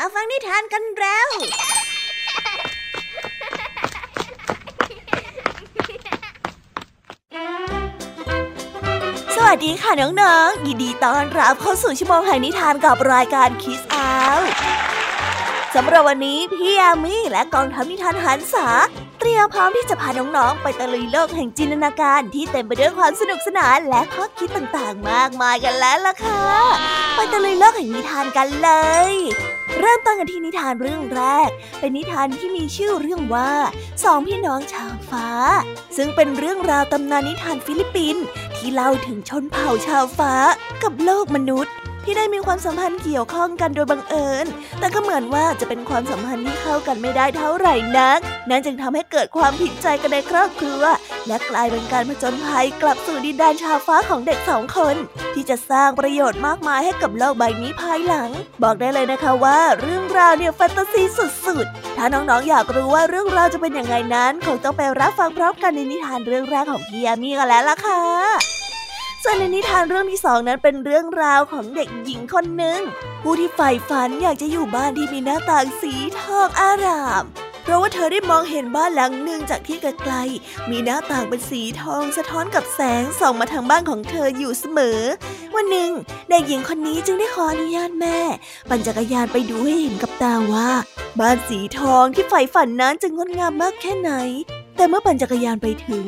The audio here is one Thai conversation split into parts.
มาฟังนิทานกันแล้ว สวัสดีค่ะน้องๆ ยินดีต้อนรับเข้าสู่ชั่วโมงแห่งนิทานกับรายการคิสอาสำหรับวันนี้พี่ยามีและกองทัพนิทานหันษาเตรียมพร้อมที่จะพาน้องๆ ไปตะลุยโลกแห่งจินตนาการที่เต็มไปด้วยความสนุกสนานและข้อคิดต่างๆ มากมายกันแล้วล่ะค่ะ ไปตะลุยโลกแห่งนิทานกันเลย เริ่มต้นกันที่นิทานเรื่องแรก เป็นนิทานที่มีชื่อเรื่องว่าสองพี่น้องชาวฟ้า ซึ่งเป็นเรื่องราวตำนานนิทานฟิลิปปินส์ที่เล่าถึงชนเผ่าชาวฟ้ากับโลกมนุษย์ ที่ได้มีความสัมพันธ์เกี่ยวข้องกันโดยบังเอิญ แต่ก็เหมือนว่าจะเป็นความสัมพันธ์ที่เข้ากันไม่ได้เท่าไหร่นัก นั่นจึงทำให้เกิดความผิดใจกันในครอบครัวและกลายเป็นการผจญภัยกลับสู่ดินแดนชาวฟ้าของเด็กสองคน ที่จะสร้างประโยชน์มากมายให้กับโลกใบนี้ภายหลัง บอกได้เลยนะคะว่าเรื่องราวเนี่ยแฟนตาซีสุดๆ ถ้าน้องๆอยากรู้ว่าเรื่องราวจะเป็นอย่างไงนั้นคงต้องไปรับฟังพร้อมกันในนิทานเรื่องแรกของพี่ยามีกันแล้วล่ะค่ะส่วนในนิทานเรื่องที่สองนั้นเป็นเรื่องราวของเด็กหญิงคนหนึ่งผู้ที่ใฝ่ฝันอยากจะอยู่บ้านที่มีหน้าต่างสีทองอาราม เพราะว่าเธอได้มองเห็นบ้านหลังหนึ่งจากที่ไกลๆ มีหน้าต่างเป็นสีทองสะท้อนกับแสงส่องมาทางบ้านของเธออยู่เสมอ วันหนึ่งเด็กหญิงคนนี้จึงได้ขออนุญาตแม่ ปั่นจักรยานไปดูให้เห็นกับตาว่า บ้านสีทองที่ใฝ่ฝันนั้นจะงดงามมากแค่ไหนแต่เมื่อปั่นจักรยานไปถึง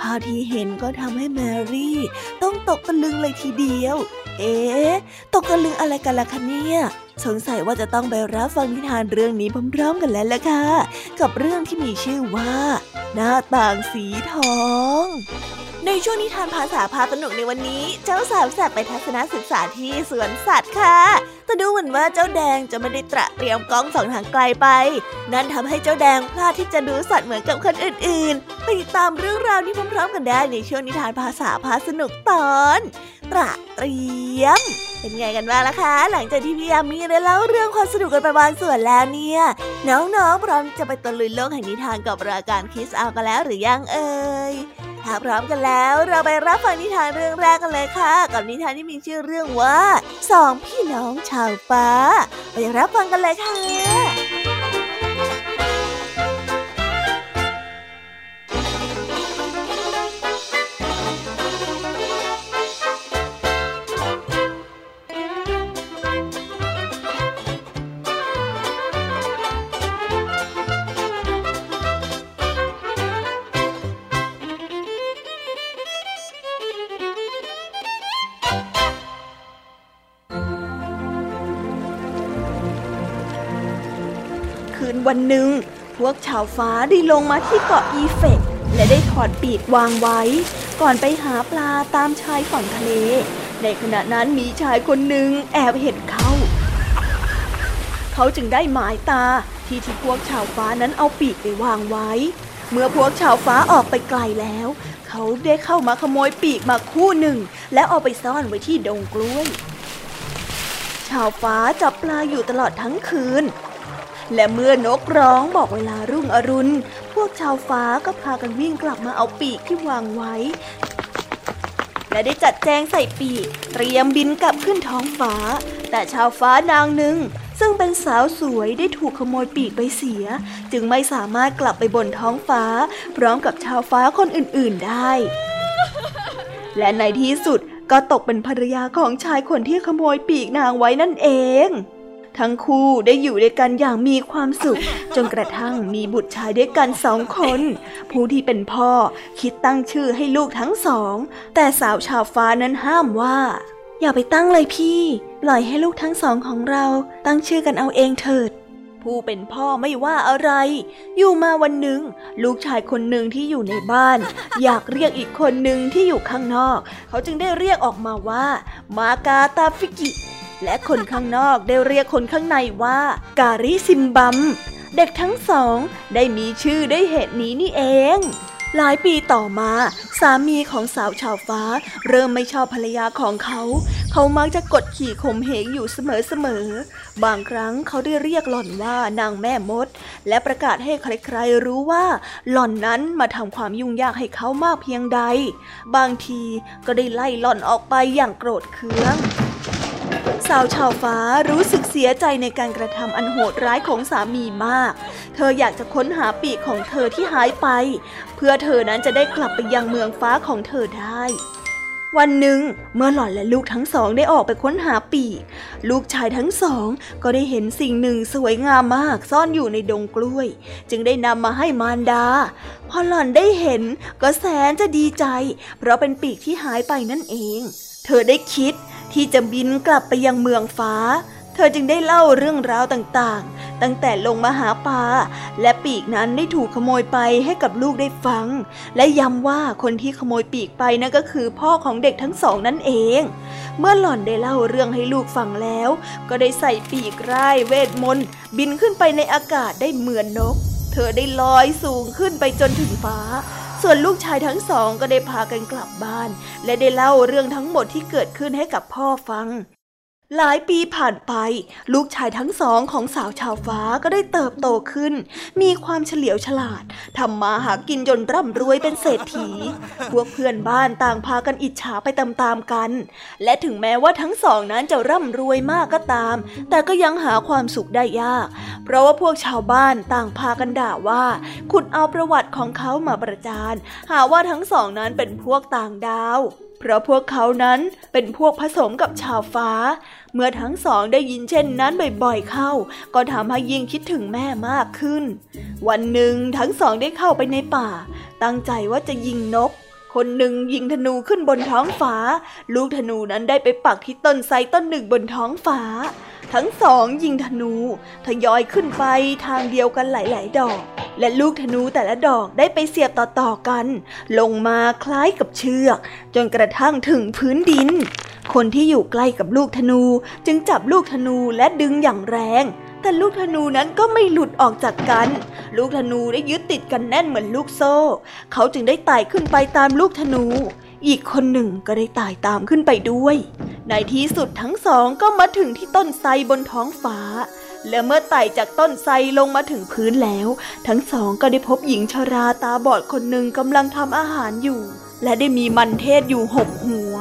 ภาพที่เห็นก็ทำให้แมรี่ ต้องตกตะลึงเลยทีเดียว เอ๊ตกตะลึงอะไรกันล่ะคะเนี่ย สงสัยว่าจะต้องไปรับฟังนิทานเรื่องนี้พร้อมๆกันแล้วล่ะค่ะ กับเรื่องที่มีชื่อว่า หน้าต่างสีทอง ในช่วงนิทานภาษาพาสนุกในวันนี้ เจ้าสาวแสบไปทัศนศึกษาที่สวนสัตว์ค่ะ แต่ดูเหมือนว่าเจ้าแดงจะไม่ได้ตระเตรียมกล้องสองทางไกลไป นั่นทำให้เจ้าแดงพลาดที่จะดูสัตว์เหมือนกับคนอื่นๆ ไปติดตามเรื่องราวนี้พร้อมๆ กันได้ในช่วงนิทานภาษาพาสนุกตอน ตระเตรียม เป็นไงกันบ้างล่ะคะ หลังจากที่พี่ยามีได้เล่าเรื่องความสนุกกันไปบางส่วนแล้วเนี่ย น้องๆพร้อมจะไปตะลุยโลกแห่งนิทานกับรายการคิสอากันแล้วหรือยังเอ่ยถ้าพร้อมกันแล้วเราไปรับฟังนิทานเรื่องแรกกันเลยค่ะ กับนิทานที่มีชื่อเรื่องว่าสองพี่น้องชาวฟ้า ไปรับฟังกันเลยค่ะ วันหนึ่ง พวกชาวฟ้าได้ลงมาที่เกาะอีเฟกและได้ถอดปีกวางไว้ ก่อนไปหาปลาตามชายฝั่งทะเล ในขณะนั้นมีชายคนหนึ่งแอบเห็นเขา เขาจึงได้หมายตาที่ที่พวกชาวฟ้านั้นเอาปีกไปวางไว้ เมื่อพวกชาวฟ้าออกไปไกลแล้ว เขาได้เข้ามาขโมยปีกมาคู่หนึ่ง และเอาไปซ่อนไว้ที่ดงกล้วย ชาวฟ้าจับปลาอยู่ตลอดทั้งคืน และเมื่อนกร้องบอกเวลารุ่งอรุณ พวกชาวฟ้าก็พากันวิ่งกลับมาเอาปีกที่วางไว้ และได้จัดแจงใส่ปีก เตรียมบินกลับขึ้นท้องฟ้า แต่ชาวฟ้านางหนึ่งซึ่งเป็นสาวสวยได้ถูกขโมยปีกไปเสีย จึงไม่สามารถกลับไปบนท้องฟ้า พร้อมกับชาวฟ้าคนอื่นๆได้ และในที่สุดก็ตกเป็นภรรยาของชายคนที่ขโมยปีกนางไว้นั่นเอง ทั้งคู่ได้อยู่ด้วยกันอย่างมีความสุข จนกระทั่งมีบุตรชายด้วยกันสองคน ผู้ที่เป็นพ่อคิดตั้งชื่อให้ลูกทั้งสอง แต่สาวชาวฟ้านั้นห้ามว่า อย่าไปตั้งเลยพี่ ปล่อยให้ลูกทั้งสองของเราตั้งชื่อกันเอาเองเถิดผู้เป็นพ่อไม่ว่าอะไร อยู่มาวันหนึ่ง ลูกชายคนหนึ่งที่อยู่ในบ้าน อยากเรียกอีกคนหนึ่งที่อยู่ข้างนอก เขาจึงได้เรียกออกมาว่า มากาตาฟิกิ และคนข้างนอกได้เรียกคนข้างในว่า การิซิมบัม เด็กทั้งสองได้มีชื่อได้วยเหตุนี้นี่เอง หลายปีต่อมา สามีของสาวชาวฟ้า เริ่มไม่ชอบภรรยาของเขา เขามักจะกดขี่ข่มเหงอยู่เสมอๆ บางครั้งเขาได้เรียกหล่อนว่านางแม่มด และประกาศให้ใครๆรู้ว่า หล่อนนั้นมาทำความยุ่งยากให้เขามากเพียงใด บางทีก็ได้ไล่หล่อนออกไปอย่างโกรธเคือง สาวชาวฟ้ารู้สึกเสียใจในการกระทำอันโหดร้ายของสามีมาก เธออยากจะค้นหาปีกของเธอที่หายไป เพื่อเธอนั้นจะได้กลับไปยังเมืองฟ้าของเธอได้วันหนึ่งเมื่อหล่อนและลูกทั้งสองได้ออกไปค้นหาปีก ลูกชายทั้งสองก็ได้เห็นสิ่งหนึ่งสวยงามมากซ่อนอยู่ในดงกล้วย จึงได้นำมาให้มารดา พอหล่อนได้เห็นก็แสนจะดีใจ เพราะเป็นปีกที่หายไปนั่นเอง เธอได้คิด ที่จะบินกลับไปยังเมืองฟ้า เธอจึงได้เล่าเรื่องราวต่างๆ ตั้งแต่ลงมาหาปลาและปีกนั้นได้ถูกขโมยไปให้กับลูกได้ฟัง และย้ำว่าคนที่ขโมยปีกไปนั่นก็คือพ่อของเด็กทั้งสองนั่นเอง เมื่อหล่อนได้เล่าเรื่องให้ลูกฟังแล้ว ก็ได้ใส่ปีกร่ายเวทมนต์บินขึ้นไปในอากาศได้เหมือนนก เธอได้ลอยสูงขึ้นไปจนถึงฟ้า ส่วนลูกชายทั้งสองก็ได้พากันกลับบ้าน และได้เล่าเรื่องทั้งหมดที่เกิดขึ้นให้กับพ่อฟัง หลายปีผ่านไป ลูกชายทั้งสองของสาวชาวฟ้าก็ได้เติบโตขึ้น มีความเฉลียวฉลาดทำมาหากินจนร่ำรวยเป็นเศรษฐี พวกเพื่อนบ้านต่างพากันอิจฉาไปตามๆกัน และถึงแม้ว่าทั้งสองนั้นจะร่ำรวยมากก็ตาม แต่ก็ยังหาความสุขได้ยาก เพราะว่าพวกชาวบ้านต่างพากันด่าว่า ขุดเอาประวัติของเขามาประจานหาว่าทั้งสองนั้นเป็นพวกต่างดาว เพราะพวกเขานั้นเป็นพวกผสมกับชาวฟ้า เมื่อทั้งสองได้ยินเช่นนั้นบ่อยๆเข้า ก็ทำให้ยิ่งคิดถึงแม่มากขึ้น วันหนึ่งทั้งสองได้เข้าไปในป่า ตั้งใจว่าจะยิงนก คนหนึ่งยิงธนูขึ้นบนท้องฟ้า ลูกธนูนั้นได้ไปปักที่ต้นไทรต้นหนึ่งบนท้องฟ้า ทั้งสองยิงธนูทยอยขึ้นไปทางเดียวกันหลาย ๆ ดอก และลูกธนูแต่ละดอกได้ไปเสียบต่อ ๆ กัน ลงมาคล้ายกับเชือก จนกระทั่งถึงพื้นดิน คนที่อยู่ใกล้กับลูกธนูจึงจับลูกธนูและดึงอย่างแรง แต่ลูกธนูนั้นก็ไม่หลุดออกจากกัน ลูกธนูได้ยึดติดกันแน่นเหมือนลูกโซ่ เขาจึงได้ไต่ขึ้นไปตามลูกธนู อีกคนหนึ่งก็ได้ไต่ตามขึ้นไปด้วย ในที่สุดทั้งสองก็มาถึงที่ต้นไทรบนท้องฟ้า และเมื่อไต่จากต้นไทรลงมาถึงพื้นแล้ว ทั้งสองก็ได้พบหญิงชราตาบอดคนหนึ่งกำลังทำอาหารอยู่ และได้มีมันเทศอยู่หกหัว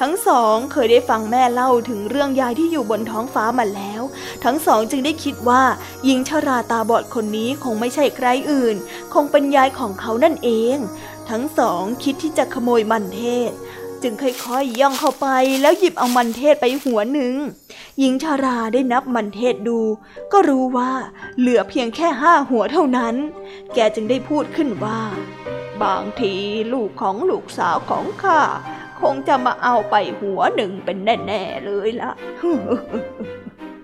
ทั้งสองเคยได้ฟังแม่เล่าถึงเรื่องยายที่อยู่บนท้องฟ้ามาแล้ว ทั้งสองจึงได้คิดว่าหญิงชราตาบอดคนนี้คงไม่ใช่ใครอื่น คงเป็นยายของเขานั่นเอง ทั้งสองคิดที่จะขโมยมันเทศ จึงค่อยๆย่องเข้าไปแล้วหยิบเอามันเทศไปหัวหนึ่ง หญิงชาราได้นับมันเทศดู ก็รู้ว่าเหลือเพียงแค่ห้าหัวเท่านั้น แกจึงได้พูดขึ้นว่า บางทีลูกของลูกสาวของข้าคงจะมาเอาไปหัวหนึ่งเป็นแน่ๆเลยละ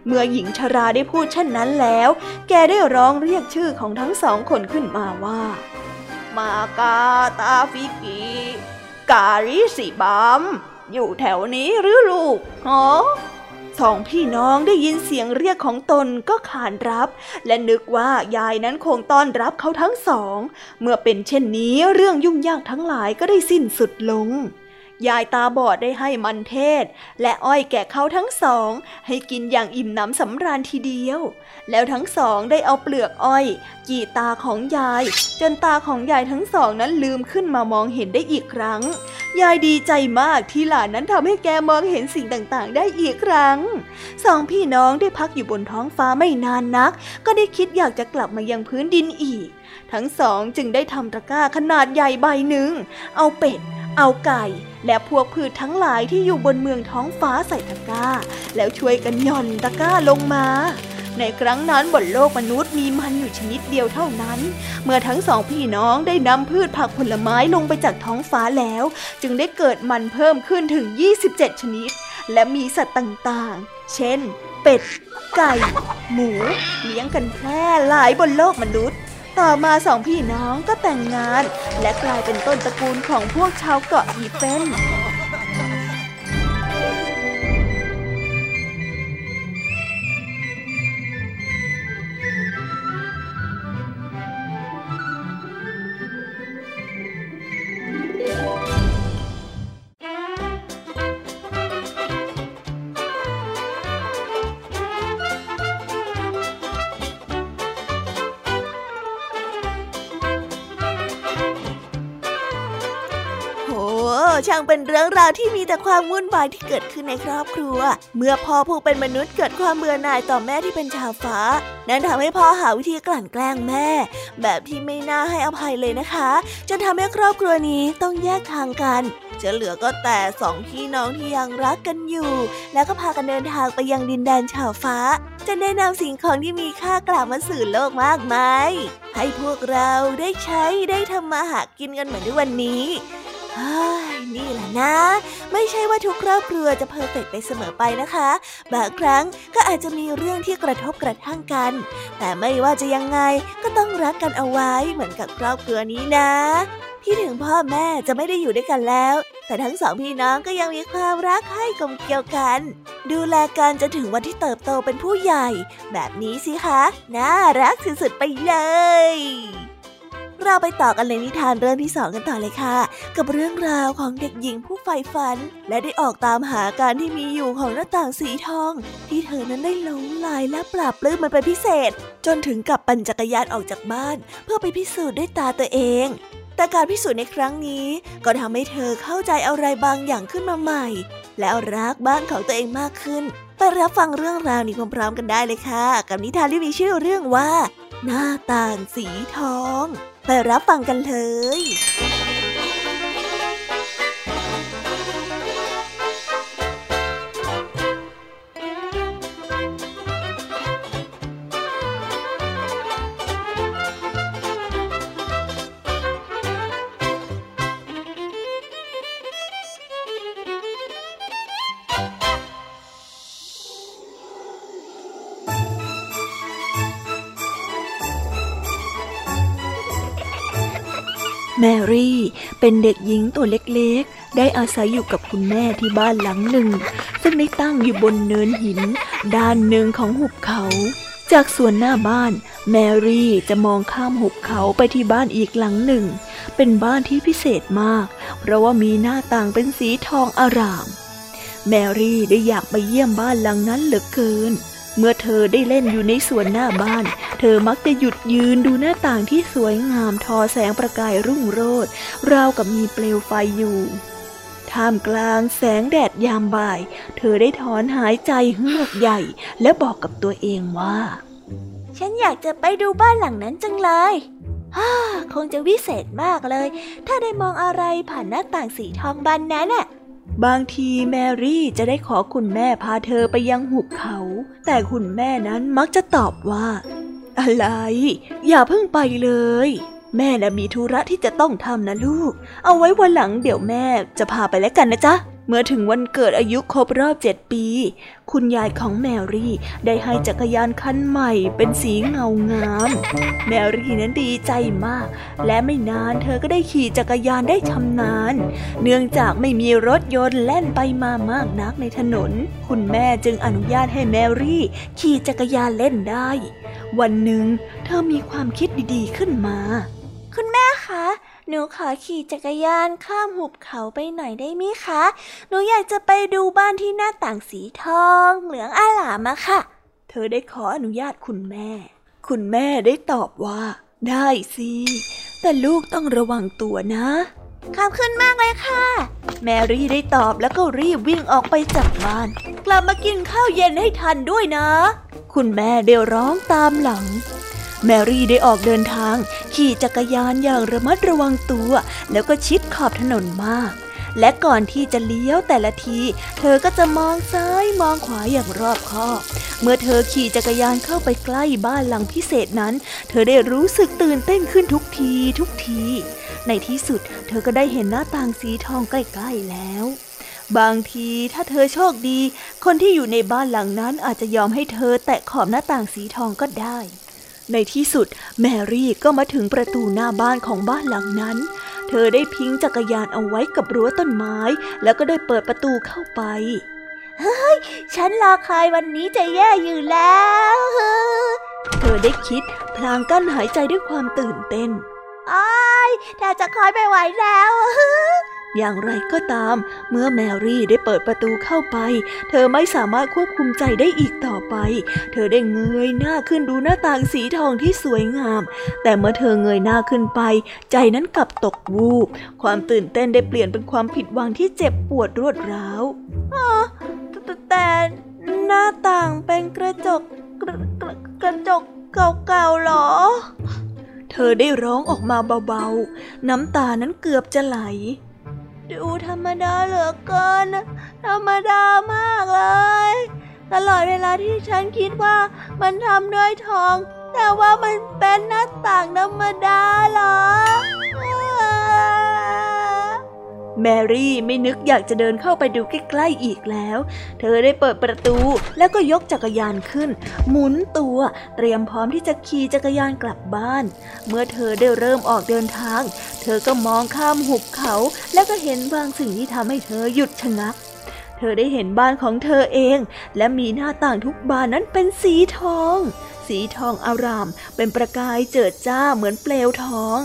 เมื่อหญิงชาราได้พูดเช่นนั้นแล้ว แกได้ร้องเรียกชื่อของทั้งสองคนขึ้นมาว่า มากาตาฟิกีกาลิสิบามอยู่แถวนี้หรือลูกฮะสองพี่น้องได้ยินเสียงเรียกของตนก็ขานรับ และนึกว่ายายนั้นคงต้อนรับเขาทั้งสอง เมื่อเป็นเช่นนี้เรื่องยุ่งยากทั้งหลายก็ได้สิ้นสุดลง ยายตาบอดได้ให้มันเทศ และอ้อยแก่เขาทั้งสอง ให้กินอย่างอิ่มหนำสำราญทีเดียว แล้วทั้งสองได้เอาเปลือกอ้อย จีตาของยาย จนตาของยายทั้งสองนั้นลืมขึ้นมามองเห็นได้อีกครั้ง ยายดีใจมากที่หลานนั้นทำให้แกมองเห็นสิ่งต่างๆ ได้อีกครั้ง สองพี่น้องได้พักอยู่บนท้องฟ้าไม่นานนัก ก็ได้คิดอยากจะกลับมายังพื้นดินอีก ทั้งสองจึงได้ทำตะกร้าขนาดใหญ่ใบหนึ่งเอาเป็ด เอาไก่และพวกพืชทั้งหลายที่อยู่บนเมืองท้องฟ้าใส่ตะกร้า แล้วช่วยกันย่อนตะกร้าลงมา ในครั้งนั้นบนโลกมนุษย์มีมันอยู่ชนิดเดียวเท่านั้น เมื่อทั้งสองพี่น้องได้นำพืชผักผลไม้ลงไปจากท้องฟ้าแล้ว จึงได้เกิดมันเพิ่มขึ้นถึง 27 ชนิด และมีสัตว์ต่างๆ เช่น เป็ด ไก่ หมู เลี้ยงกันแพร่หลายบนโลกมนุษย์ ต่อมาสองพี่น้องก็แต่งงาน และกลายเป็นต้นตระกูลของพวกชาวเกาะอีเฟน ช่างเป็นเรื่องราวที่มีแต่ความวุ่นวายที่เกิดขึ้นในครอบครัว เมื่อพ่อผู้เป็นมนุษย์เกิดความเบื่อหน่ายต่อแม่ที่เป็นชาวฟ้า นั้นทำให้พ่อหาวิธีกลั่นแกล้งแม่ แบบที่ไม่น่าให้อภัยเลยนะคะ จนทำให้ครอบครัวนี้ต้องแยกทางกันจะเหลือก็แต่สองพี่น้องที่ยังรักกันอยู่ แล้วก็พากันเดินทางไปยังดินแดนชาวฟ้า จะได้นำสิ่งของที่มีค่ากลับมาสู่โลกมากมายให้พวกเราได้ใช้ได้ทำมาหากินกันเหมือนในวันนี้ นี่แหละนะ ไม่ใช่ว่าทุกครอบครัวจะเพอร์เฟกไปเสมอไปนะคะ บางครั้งก็อาจจะมีเรื่องที่กระทบกระทั่งกัน แต่ไม่ว่าจะยังไงก็ต้องรักกันเอาไว้เหมือนกับครอบครัวนี้นะ ที่ถึงพ่อแม่จะไม่ได้อยู่ด้วยกันแล้ว แต่ทั้งสองพี่น้องก็ยังมีความรักให้กลมเกี่ยวกัน ดูแลกันจนถึงวันที่เติบโตเป็นผู้ใหญ่ แบบนี้สิคะ น่ารักสุดๆไปเลย เราไปต่อกันในนิทานเรื่องที่สองกันต่อเลยค่ะ กับเรื่องราวของเด็กหญิงผู้ใฝ่ฝัน และได้ออกตามหาการที่มีอยู่ของหน้าต่างสีทอง ที่เธอนั้นได้หลงไหลและปราบปลื้มมันเป็นพิเศษ จนถึงกับปั่นจักรยานออกจากบ้าน เพื่อไปพิสูจน์ด้วยตาตัวเอง แต่การพิสูจน์ในครั้งนี้ ก็ทำให้เธอเข้าใจอะไรบางอย่างขึ้นมาใหม่ แล้วรักบ้านของตัวเองมากขึ้นไปรับฟังเรื่องราวนี้พร้อมๆกันได้เลยค่ะ กับนิทานที่มีชื่อเรื่องว่า หน้าต่างสีทอง ไปรับฟังกันเลย แมรี่เป็นเด็กหญิงตัวเล็กๆ ได้อาศัยอยู่กับคุณแม่ที่บ้านหลังหนึ่ง ซึ่งได้ตั้งอยู่บนเนินหิน ด้านหนึ่งของหุบเขา จากส่วนหน้าบ้าน แมรี่จะมองข้ามหุบเขาไปที่บ้านอีกหลังหนึ่ง เป็นบ้านที่พิเศษมาก เพราะว่ามีหน้าต่างเป็นสีทองอาราม แมรี่ได้อยากไปเยี่ยมบ้านหลังนั้นเหลือเกินเเมื่อเธอได้เล่นอยู่ในสวนหน้าบ้าน เธอมักจะหยุดยืนดูหน้าต่างที่สวยงามทอแสงประกายรุ่งโรจน์ราวกับมีเปลวไฟอยู่ ท่ามกลางแสงแดดยามบ่าย เธอได้ถอนหายใจเฮือกใหญ่ และบอกกับตัวเองว่า ฉันอยากจะไปดูบ้านหลังนั้นจังเลยฮ่าคงจะวิเศษมากเลย ถ้าได้มองอะไรผ่านหน้าต่างสีทองบานนั้นน่ะ บางทีแมรี่จะได้ขอคุณแม่พาเธอไปยังหุบเขา แต่คุณแม่นั้นมักจะตอบว่า อะไร อย่าเพิ่งไปเลย แม่นะมีธุระที่จะต้องทำนะลูก เอาไว้วันหลังเดี๋ยวแม่จะพาไปแล้วกันนะจ๊ะ เมื่อถึงวันเกิดอายุครบรอบเจ็ดปี คุณยายของแมรี่ได้ให้จักรยานคันใหม่เป็นสีเงางาม แมรี่นั้นดีใจมาก และไม่นานเธอก็ได้ขี่จักรยานได้ชำนาญ เนื่องจากไม่มีรถยนต์แล่นไปมามากนักในถนน คุณแม่จึงอนุญาตให้แมรี่ขี่จักรยานเล่นได้ วันหนึ่งเธอมีความคิดดีๆขึ้นมา คุณแม่คะ หนูขอขี่จักรยานข้ามหุบเขาไปหน่อยได้ไหมคะ หนูอยากจะไปดูบ้านที่หน้าต่างสีทองเหลืองอาลามะค่ะ เธอได้ขออนุญาตคุณแม่ คุณแม่ได้ตอบว่า ได้สิ แต่ลูกต้องระวังตัวนะขอบคุณมากเลยค่ะ แมรี่ได้ตอบแล้วก็รีบวิ่งออกไปจากบ้าน กลับมากินข้าวเย็นให้ทันด้วยนะ คุณแม่ได้ร้องตามหลัง แมรี่ได้ออกเดินทาง ขี่จักรยานอย่างระมัดระวังตัว แล้วก็ชิดขอบถนนมาก และก่อนที่จะเลี้ยวแต่ละที เธอก็จะมองซ้ายมองขวาอย่างรอบคอบ เมื่อเธอขี่จักรยานเข้าไปใกล้บ้านหลังพิเศษนั้น เธอได้รู้สึกตื่นเต้นขึ้นทุกทีทุกที ในที่สุด เธอก็ได้เห็นหน้าต่างสีทองใกล้ๆแล้วบางทีถ้าเธอโชคดี คนที่อยู่ในบ้านหลังนั้นอาจจะยอมให้เธอแตะขอบหน้าต่างสีทองก็ได้ ในที่สุดแมรี่ก็มาถึงประตูหน้าบ้านของบ้านหลังนั้น เธอได้พิงจักรยานเอาไว้กับรั้วต้นไม้ แล้วก็ได้เปิดประตูเข้าไปเฮ้ย ฉันรอคอยวันนี้จะแย่อยู่แล้ว เธอได้คิดพลางกั้นหายใจด้วยความตื่นเต้นอ้ายถ้าจะคอยไม่ไหวแล้ว อย่างไรก็ตาม เมื่อแมรี่ได้เปิดประตูเข้าไป เธอไม่สามารถควบคุมใจได้อีกต่อไป เธอได้เงยหน้าขึ้นดูหน้าต่างสีทองที่สวยงาม แต่เมื่อเธอเงยหน้าขึ้นไป ใจนั้นกลับตกวูบ ความตื่นเต้นได้เปลี่ยนเป็นความผิดหวังที่เจ็บปวดรวดร้าวอแต่หน้าต่างเป็นกระจกกระกระกระจกเก่าๆหรอ เธอได้ร้องออกมาเบาๆ น้ำตานั้นเกือบจะไหล ดูธรรมดาเหลือเกิน ธรรมดามากเลย ตลอดเวลาที่ฉันคิดว่ามันทำด้วยทอง แต่ว่ามันเป็นหน้าต่างธรรมดาเหรอ แมรี่ไม่นึกอยากจะเดินเข้าไปดูใกล้ๆอีกแล้ว เธอได้เปิดประตูแล้วก็ยกจักรยานขึ้น หมุนตัวเตรียมพร้อมที่จะขี่จักรยานกลับบ้าน เมื่อเธอได้เริ่มออกเดินทาง เธอก็มองข้ามหุบเขา แล้วก็เห็นบางสิ่งที่ทำให้เธอหยุดชะงักเธอได้เห็นบ้านของเธอเอง และมีหน้าต่างทุกบานนั้นเป็นสีทอง สีทองอาราม เป็นประกายเจิดจ้าเหมือนเปลวทอง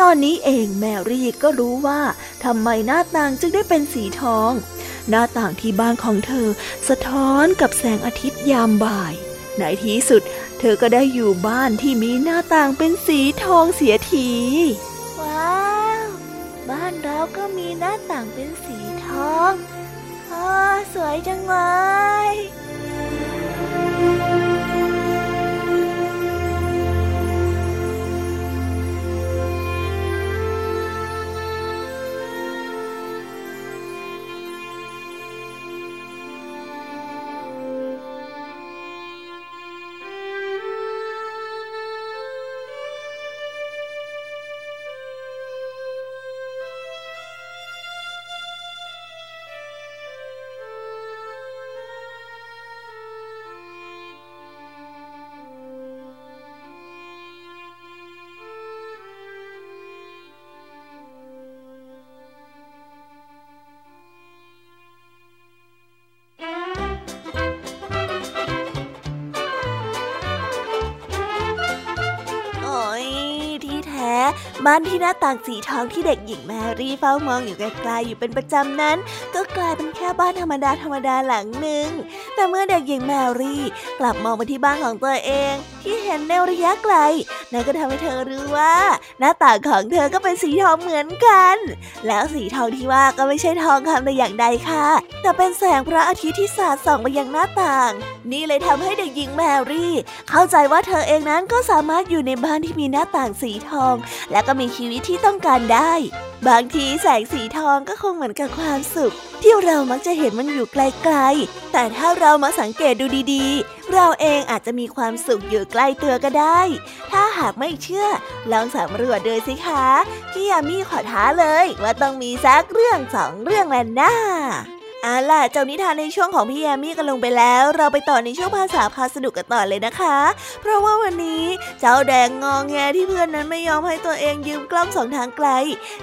ตอนนี้เองแมรี่ก็รู้ว่าทำไมหน้าต่างจึงได้เป็นสีทอง หน้าต่างที่บ้านของเธอ สะท้อนกับแสงอาทิตย์ยามบ่าย ในที่สุด เธอก็ได้อยู่บ้านที่มีหน้าต่างเป็นสีทองเสียที ว้าว บ้านเราก็มีหน้าต่างเป็นสีทองอ๋อสวยจังเลย บ้านที่หน้าต่างสีทองที่เด็กหญิงแมรี่เฝ้ามองอยู่ไกลๆอยู่เป็นประจำนั้น ก็กลายเป็นแค่บ้านธรรมดาธรรมดาหลังหนึ่งแต่เมื่อเด็กหญิงแมรี่กลับมองไปที่บ้านของตัวเอง ที่เห็นในระยะไกลนั่นก็ทำให้เธอรู้ว่า หน้าต่างของเธอก็เป็นสีทองเหมือนกัน แล้วสีทองที่ว่าก็ไม่ใช่ทองคำแต่อย่างใดค่ะ แต่เป็นแสงพระอาทิตย์ที่สาดส่องไปยังหน้าต่าง นี่เลยทำให้เด็กหญิงแมรี่ เข้าใจว่าเธอเองนั้นก็สามารถอยู่ในบ้านที่มีหน้าต่างสีทอง และก็มีชีวิตที่ต้องการได้ บางทีแสงสีทองก็คงเหมือนกับความสุข ที่เรามักจะเห็นมันอยู่ไกลๆ แต่ถ้าเรามาสังเกตดูดีๆ เราเองอาจจะมีความสุขอยู่ใกล้ตัวก็ได้ ถ้าหากไม่เชื่อ ลองสำรวจดูสิคะ พี่ยามีขอท้าเลยว่าต้องมีสักเรื่องสองเรื่องแล้วนะ เอาล่ะเจ้านิทานในช่วงของพี่แยมี่ก็ลงไปแล้ว เราไปต่อในช่วงภาษาพาสนุกกันต่อเลยนะคะ เพราะว่าวันนี้เจ้าแดงงองแงที่เพื่อนนั้นไม่ยอมให้ตัวเองยืมกล้องสองทางไกล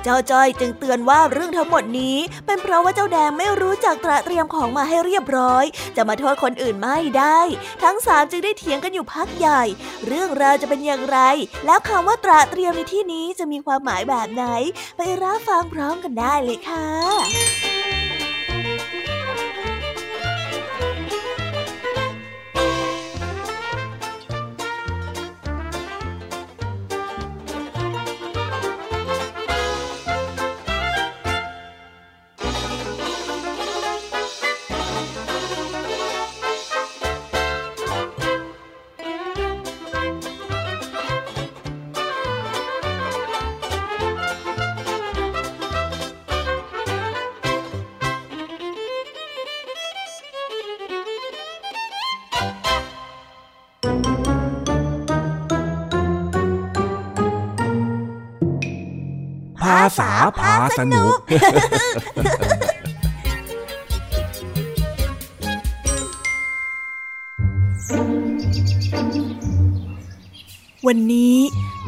เจ้าจอยจึงเตือนว่าเรื่องทั้งหมดนี้ เป็นเพราะว่าเจ้าแดงไม่รู้จักตระเตรียมของมาให้เรียบร้อย จะมาโทษคนอื่นไม่ได้ ทั้งสามจึงได้เถียงกันอยู่พักใหญ่ เรื่องราวจะเป็นอย่างไร แล้วคำว่าตระเตรียมในที่นี้จะมีความหมายแบบไหน ไปรับฟังพร้อมกันได้เลยค่ะ พาสนุก วันนี้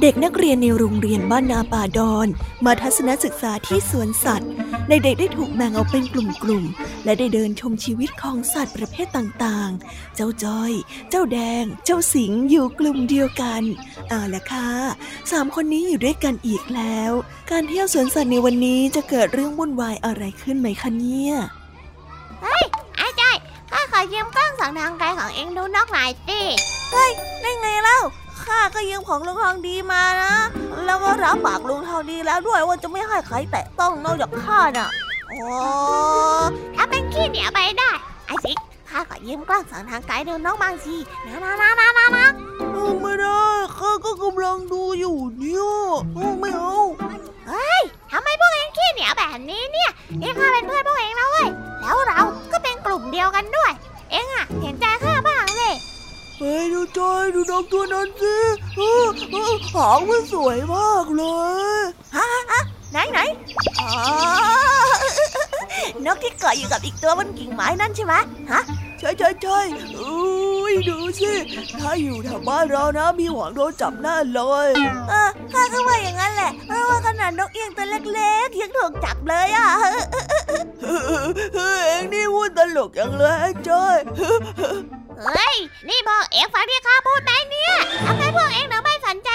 เด็กนักเรียนในโรงเรียนบ้านนาป่าดอน มาทัศนศึกษาที่สวนสัตว์ เด็กๆได้ถูกแบ่งออกเป็นกลุ่มๆ และได้เดินชมชีวิตของสัตว์ประเภทต่างๆ เจ้าจ้อย เจ้าแดง เจ้าสิงอยู่กลุ่มเดียวกันเอาละค่ะสามคนนี้อยู่ด้วยกันอีกแล้ว การเที่ยวสวนสัตว์ในวันนี้จะเกิดเรื่องวุ่นวายอะไรขึ้นไหมคะเนี่ยเฮ้ยไอ้จ้อยข้าขอยืมกล้องสองทางไกลของเองดูนกหน่อยสิเฮ้ยได้ไงเล่าข้าก็ยืมของลุงทองดีมานะ แล้วก็รับปากลุงทองดีแล้วด้วยว่าจะไม่ให้ใครแตะต้องนอกจากข้าน่ะ โอ้ถ้าเป็นขี้เหนียวไปได้ไอ้สิข้าขอยืมกล้องสองทางไกลดูน้องบางทีนะนะนะนะนะนะไม่ได้ข้าก็กำลังดูอยู่เนี่ยไม่เอาเฮ้ยทำไมพวกเองขี้เหนียวแบบนี้เนี่ยเองข้าเป็นเพื่อนพวกเองนะเว้ยแล้วเราก็เป็นกลุ่มเดียวกันด้วย เองอะเห็นใจข้าบ้างเลยเฮ้ยดูจอยดูนกตัวนั้นสิหางมันสวยมากเลยฮะฮะ ไหนไหนอ๋อนกที่เกาะอยู่กับอีกตัวบนกิ่งไม้นั่นใช่ไหมฮะใช่ใช่ใช่อุ้ยดูสิถ้าอยู่แถวบ้านเรานะมีหวังโดนจับแน่เลยเออข้าก็ว่าอย่างนั้นแหละเพราะว่าขนาดนกเอียงตัวเล็กๆยังถูกจับเลยอะเอ็งนี่พูดตลกอย่างเลยจ้อยเฮ้ยนี่พวกเอ็งฟังที่ข้าพูดไหมเนี่ยทำไมพวกเอ็งถึงไม่สนใจข้าแบบนี้ล่ะ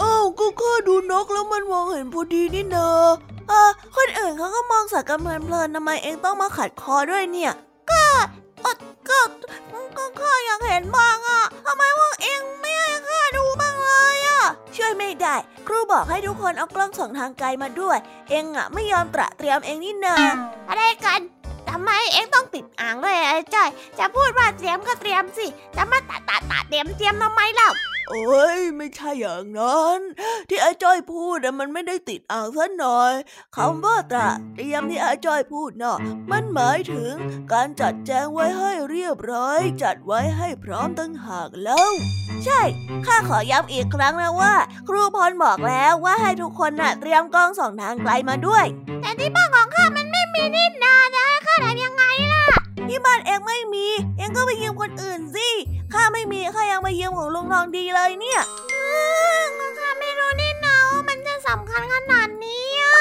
อ้าวก็ข้าดูนกแล้วมันมองเห็นพอดีนี่นาเออคนอื่นเขาก็มองสัตว์กันเพลินๆทำไมเอ็งต้องมาขัดคอด้วยเนี่ยก็ก็ก็ข้าอยากเห็นบ้างอะทำไมพวกเอ็งไม่ให้ข้าดูบ้างเลยอะช่วยไม่ได้ ครูบอกให้ทุกคนเอากล้องส่องทางไกลมาด้วย เอ็งอะไม่ยอมตระเตรียมเองนี่นาอะไรกันทำไมเอ็งต้องติดอ่างด้วยไอ้จ้อยจะพูดว่าเตรียมก็เตรียมสิจะมาตัดตัดตัดเตรียมเตรียมทำไมเล่า โอ้ยไม่ใช่อย่างนั้น ที่ไอ้จ้อยพูดมันไม่ได้ติดอ่างซะหน่อยคำว่าตระเตรียมที่ไอ้จ้อยพูดเนาะมันหมายถึงการจัดแจงไว้ให้เรียบร้อย จัดไว้ให้พร้อมตั้งหากแล้ว ใช่ข้าขอย้ำอีกครั้งนะว่า ครูพรบอกแล้วว่าให้ทุกคนน่ะเตรียมกล้องส่องทางไกลมาด้วย แต่ที่บ้านของข้ามันไม่มีนี่นาจะให้ข้าทำยังไงล่ะ ที่บ้านเองไม่มี เองก็ไปยืมคนอื่นสิข้าไม่มีข้ายังมายืมของลุงทองดีเลยเนี่ยก็ข้าไม่รู้นี่นาว่ามันจะสำคัญขนาดนี้อะ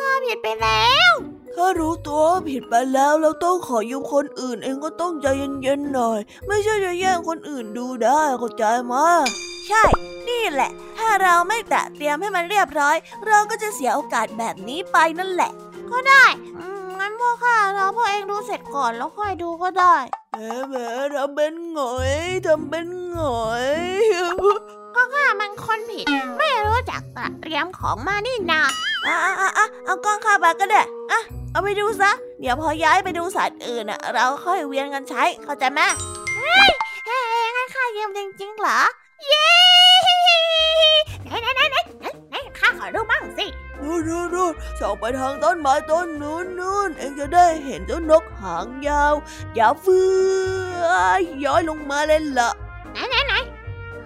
ข้าผิดไปแล้วถ้ารู้ตัวผิดไปแล้วแล้วต้องขอยืมคนอื่น เองก็ต้องใจเย็นๆหน่อย ไม่ใช่จะแย่งคนอื่นดูได้เข้าใจมาใช่ นี่แหละ ถ้าเราไม่แตะเตรียมให้มันเรียบร้อย เราก็จะเสียโอกาสแบบนี้ไปนั่นแหละ ก็ได้ งั้นพวกข้าเราพวกเองดูเสร็จก่อนแล้วค่อยดูก็ได้แม่แม่ทำเป็นหงอยทำเป็นหงอยก็ข้ามันคนผิด ไม่รู้จักเตรียมของมานี่นาอะอะอะเอากล้องข้าไปก็ได้อะเอาไปดูซะ เดี๋ยวพอย้ายไปดูสัตว์อื่นอะ เราค่อยเวียนกันใช้ เข้าใจไหมเฮ้ยเฮ้ยงั้นข้ายืมจริงๆเหรอ เย้ไหนไหนไหนไหนไหนข้าขอดูบ้างสิ นู่นนู่นนู่นส่องไปทางต้นไม้ต้นนู้นนู่นเองจะได้เห็นเจ้านกหางยาว ยาวเฟือยย้อยลงมาเลยล่ะ ไหนไหนไหน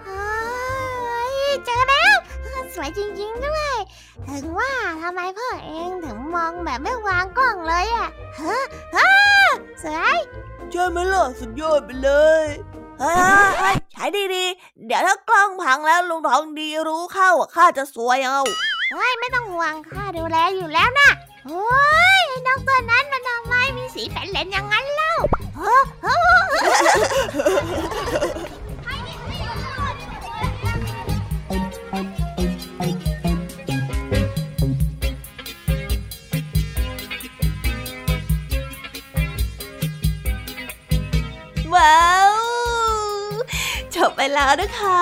เฮ้ยเจอแล้ว สวยจริงๆด้วย ถึงว่าทำไมพ่อเองถึงมองแบบไม่วางกล้องเลยอะเฮ้อสวยใช่ไหมล่ะสุดยอดไปเลยเฮ้ยใช้ดีๆ เดี๋ยวถ้ากล้องพังแล้วลุงทองดีรู้เข้าข้าจะสวยเอา เฮ้ยไม่ต้องห่วงข้าดูแลอยู่แล้วนะโอ้ยนกตัวนั้นมันทำไมมีสีแผ่นเลนอย่างนั้นเล่าว้าวจบไปแล้วนะคะ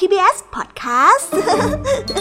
PBS Podcast